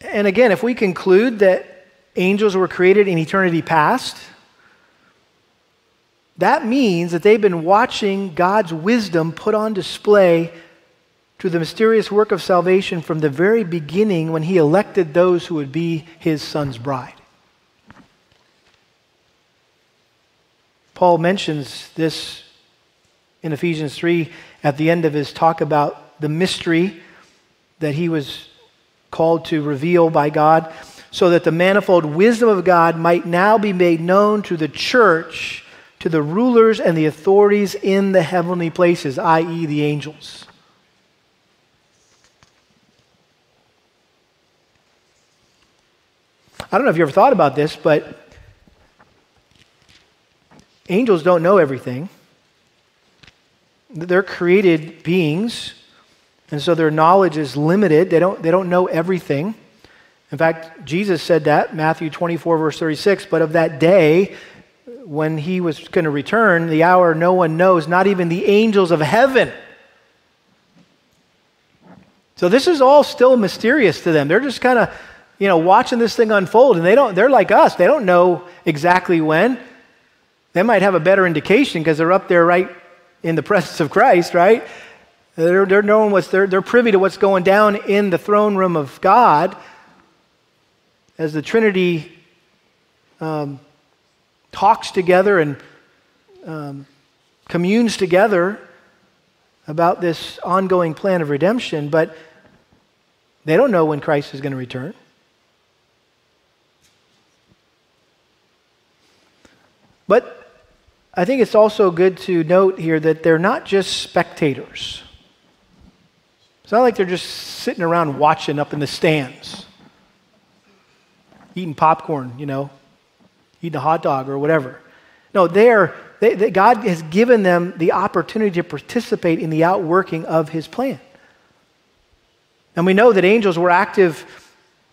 And again, if we conclude that angels were created in eternity past, that means that they've been watching God's wisdom put on display through the mysterious work of salvation from the very beginning when he elected those who would be his son's bride. Paul mentions this in Ephesians 3 at the end of his talk about the mystery that he was called to reveal by God, so that the manifold wisdom of God might now be made known to the church to the rulers and the authorities in the heavenly places, i.e., the angels. I don't know if you ever thought about this, but angels don't know everything. They're created beings, and so their knowledge is limited. They don't, they don't know everything. In fact, Jesus said that, Matthew 24, verse 36, but of that day, when he was going to return, the hour no one knows, not even the angels of heaven. So this is all still mysterious to them. They're just kind of, you know, watching this thing unfold, and they don't. They're like us. They don't know exactly when. They might have a better indication because they're up there right in the [laughs] presence of Christ, right? They're, they're knowing what's they're, they're privy to what's going down in the throne room of God as the Trinity um, talks together and um, communes together about this ongoing plan of redemption, but they don't know when Christ is going to return. But I think it's also good to note here that they're not just spectators. It's not like they're just sitting around watching up in the stands, eating popcorn, you know, eating a hot dog or whatever. No, they're, they, they, God has given them the opportunity to participate in the outworking of his plan. And we know that angels were active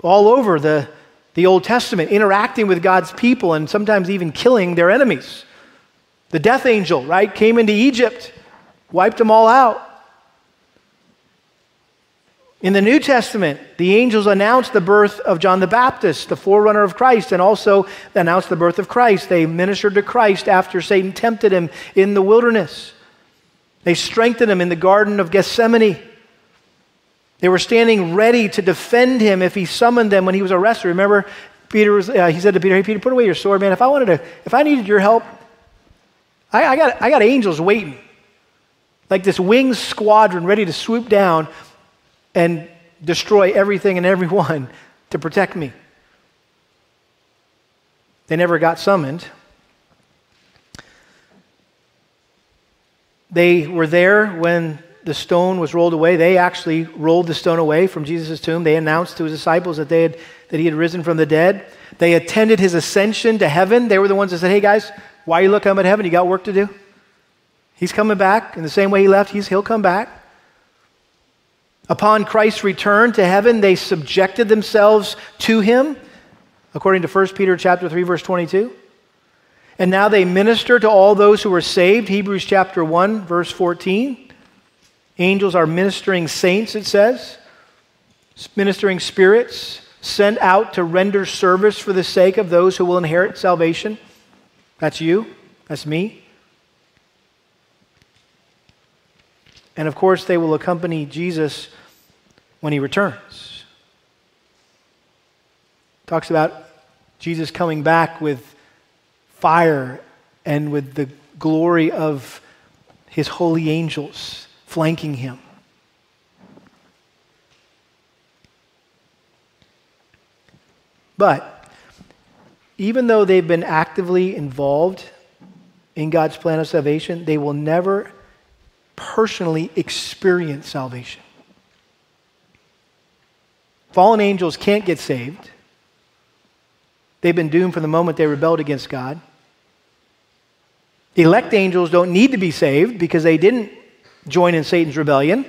all over the, the Old Testament, interacting with God's people and sometimes even killing their enemies. The death angel, right, came into Egypt, wiped them all out. In the New Testament, the angels announced the birth of John the Baptist, the forerunner of Christ, and also announced the birth of Christ. They ministered to Christ after Satan tempted him in the wilderness. They strengthened him in the Garden of Gethsemane. They were standing ready to defend him if he summoned them when he was arrested. Remember, Peter was, uh, he said to Peter, Hey, Peter, put away your sword, man. If I wanted to, if I needed your help, I, I got, I got angels waiting. Like this winged squadron ready to swoop down and destroy everything and everyone to protect me. They never got summoned. They were there when the stone was rolled away. They actually rolled the stone away from Jesus' tomb. They announced to his disciples that, they had, that he had risen from the dead. They attended his ascension to heaven. They were the ones that said, Hey guys, why are you looking up at heaven? You got work to do? He's coming back. In the same way he left, he's, he'll come back. Upon Christ's return to heaven, they subjected themselves to him, according to 1 Peter chapter 3 verse 22. And now they minister to all those who are saved, Hebrews chapter 1 verse 14. Angels are ministering saints, it says, ministering spirits sent out to render service for the sake of those who will inherit salvation. That's you, that's me. And of course, they will accompany Jesus when he returns. Talks about Jesus coming back with fire and with the glory of his holy angels flanking him. But even though they've been actively involved in God's plan of salvation, they will never personally experience salvation. Fallen angels can't get saved. They've been doomed from the moment they rebelled against God. Elect angels don't need to be saved because they didn't join in Satan's rebellion.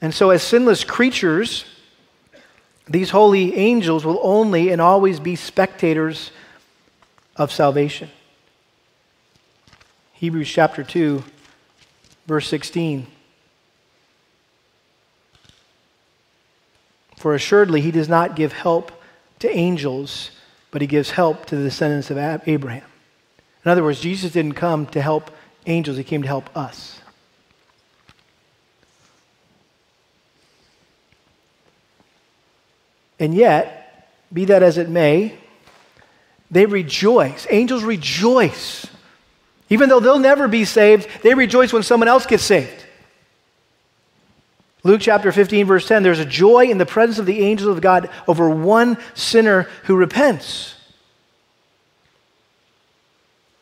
And so, as sinless creatures, these holy angels will only and always be spectators of salvation. Hebrews chapter 2, verse 16. For assuredly, he does not give help to angels, but he gives help to the descendants of Abraham. In other words, Jesus didn't come to help angels, he came to help us. And yet, be that as it may, they rejoice. Angels rejoice. Even though they'll never be saved, they rejoice when someone else gets saved. Luke chapter 15, verse 10 there's a joy in the presence of the angels of God over one sinner who repents.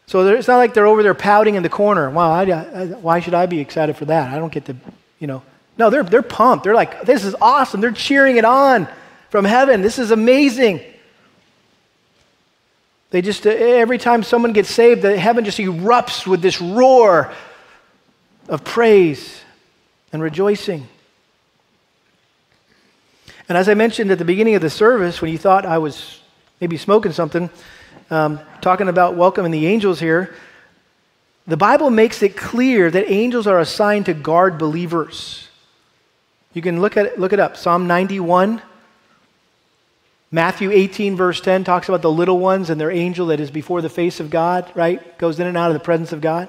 So it's not like they're over there pouting in the corner. Wow, I, I, why should I be excited for that? I don't get to, you know. No, they're, they're pumped. They're like, this is awesome. They're cheering it on from heaven. This is amazing. They just, every time someone gets saved, the heaven just erupts with this roar of praise and rejoicing. And as I mentioned at the beginning of the service, when you thought I was maybe smoking something, um, talking about welcoming the angels here, the Bible makes it clear that angels are assigned to guard believers. You can look, at it, look it up. Psalm 91 Matthew 18, verse 10, talks about the little ones and their angel that is before the face of God, right? Goes in and out of the presence of God.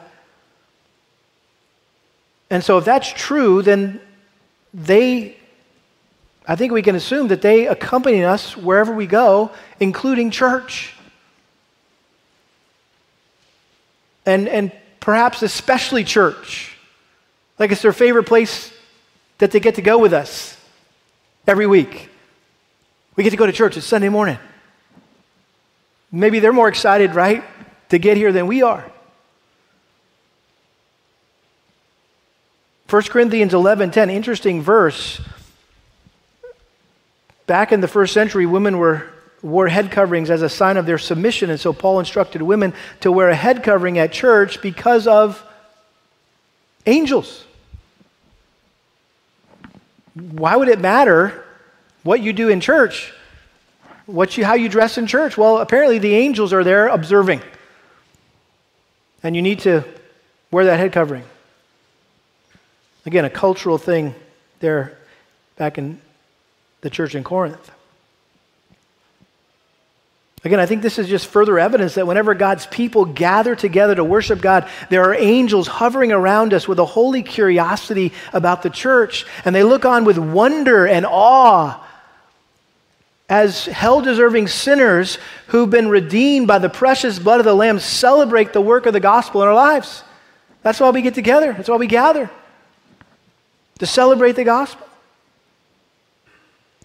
And so, if that's true, then they, I think we can assume that they accompany us wherever we go, including church. And, and perhaps especially church. Like it's their favorite place that they get to go with us every week. We get to go to church. It's Sunday morning. Maybe they're more excited, right, to get here than we are. 1 Corinthians 11:10, interesting verse. Back in the first century, women were wore head coverings as a sign of their submission, and so Paul instructed women to wear a head covering at church because of angels. Why would it matter what you do in church, what you, how you dress in church. Well, apparently the angels are there observing. And you need to wear that head covering. Again, a cultural thing there back in the church in Corinth. Again, I think this is just further evidence that whenever God's people gather together to worship God, there are angels hovering around us with a holy curiosity about the church, and they look on with wonder and awe as hell deserving sinners who've been redeemed by the precious blood of the Lamb, celebrate the work of the gospel in our lives. That's why we get together, that's why we gather to celebrate the gospel.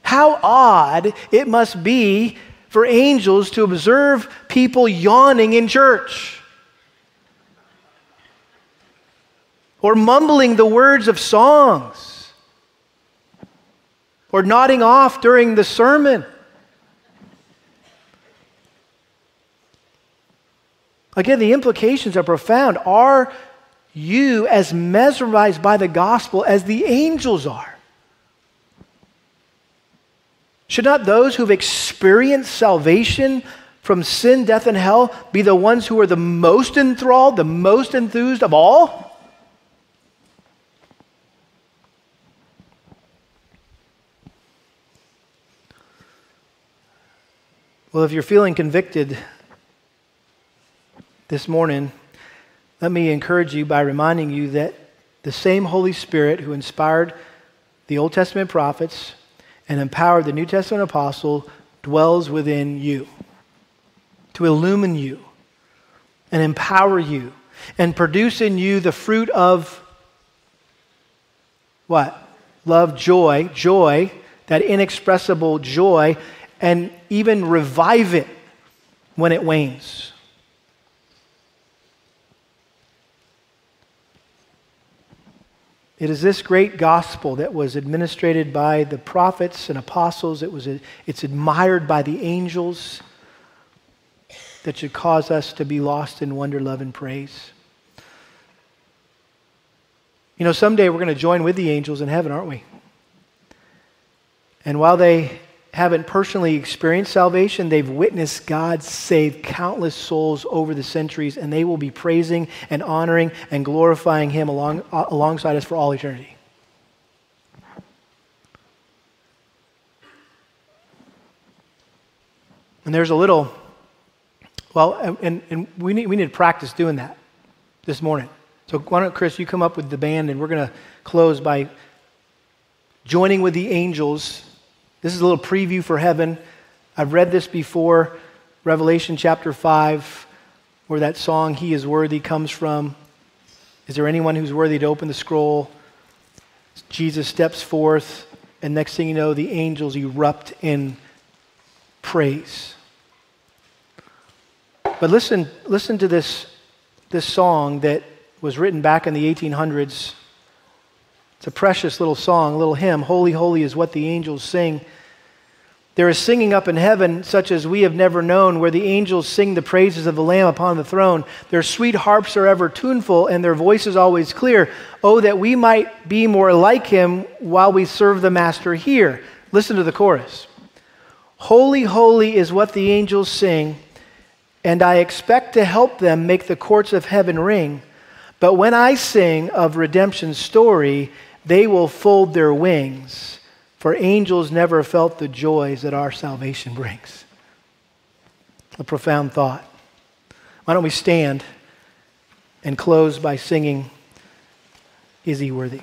How odd it must be for angels to observe people yawning in church or mumbling the words of songs or nodding off during the sermon. Again, the implications are profound. Are you as mesmerized by the gospel as the angels are? Should not those who've experienced salvation from sin, death, and hell be the ones who are the most enthralled, the most enthused of all? Well, if you're feeling convicted this morning, let me encourage you by reminding you that the same Holy Spirit who inspired the Old Testament prophets and empower the New Testament apostle dwells within you to illumine you and empower you and produce in you the fruit of what? Love, joy, joy, that inexpressible joy, and even revive it when it wanes. It is this great gospel that was administered by the prophets and apostles. It was, it's admired by the angels that should cause us to be lost in wonder, love, and praise. You know, someday we're going to join with the angels in heaven, aren't we? And while they haven't personally experienced salvation, they've witnessed God save countless souls over the centuries, and they will be praising and honoring and glorifying Him along, uh, alongside us for all eternity. And there's a little, well, and, and we, need, we need practice doing that this morning. So why don't, Chris, you come up with the band, and we're going to close by joining with the angels. This is a little preview for heaven. I've read this before, Revelation chapter 5, where that song, He is Worthy, comes from. Is there anyone who's worthy to open the scroll? Jesus steps forth, and next thing you know, the angels erupt in praise. But listen, listen to this, this song that was written back in the 1800s. It's a precious little song, a little hymn. Holy, holy is what the angels sing. There is singing up in heaven such as we have never known, where the angels sing the praises of the Lamb upon the throne. Their sweet harps are ever tuneful, and their voices always clear. Oh, that we might be more like him while we serve the Master here. Listen to the chorus. Holy, holy is what the angels sing, and I expect to help them make the courts of heaven ring. But when I sing of redemption's story, they will fold their wings, for angels never felt the joys that our salvation brings. A profound thought. Why don't we stand and close by singing, Is He Worthy?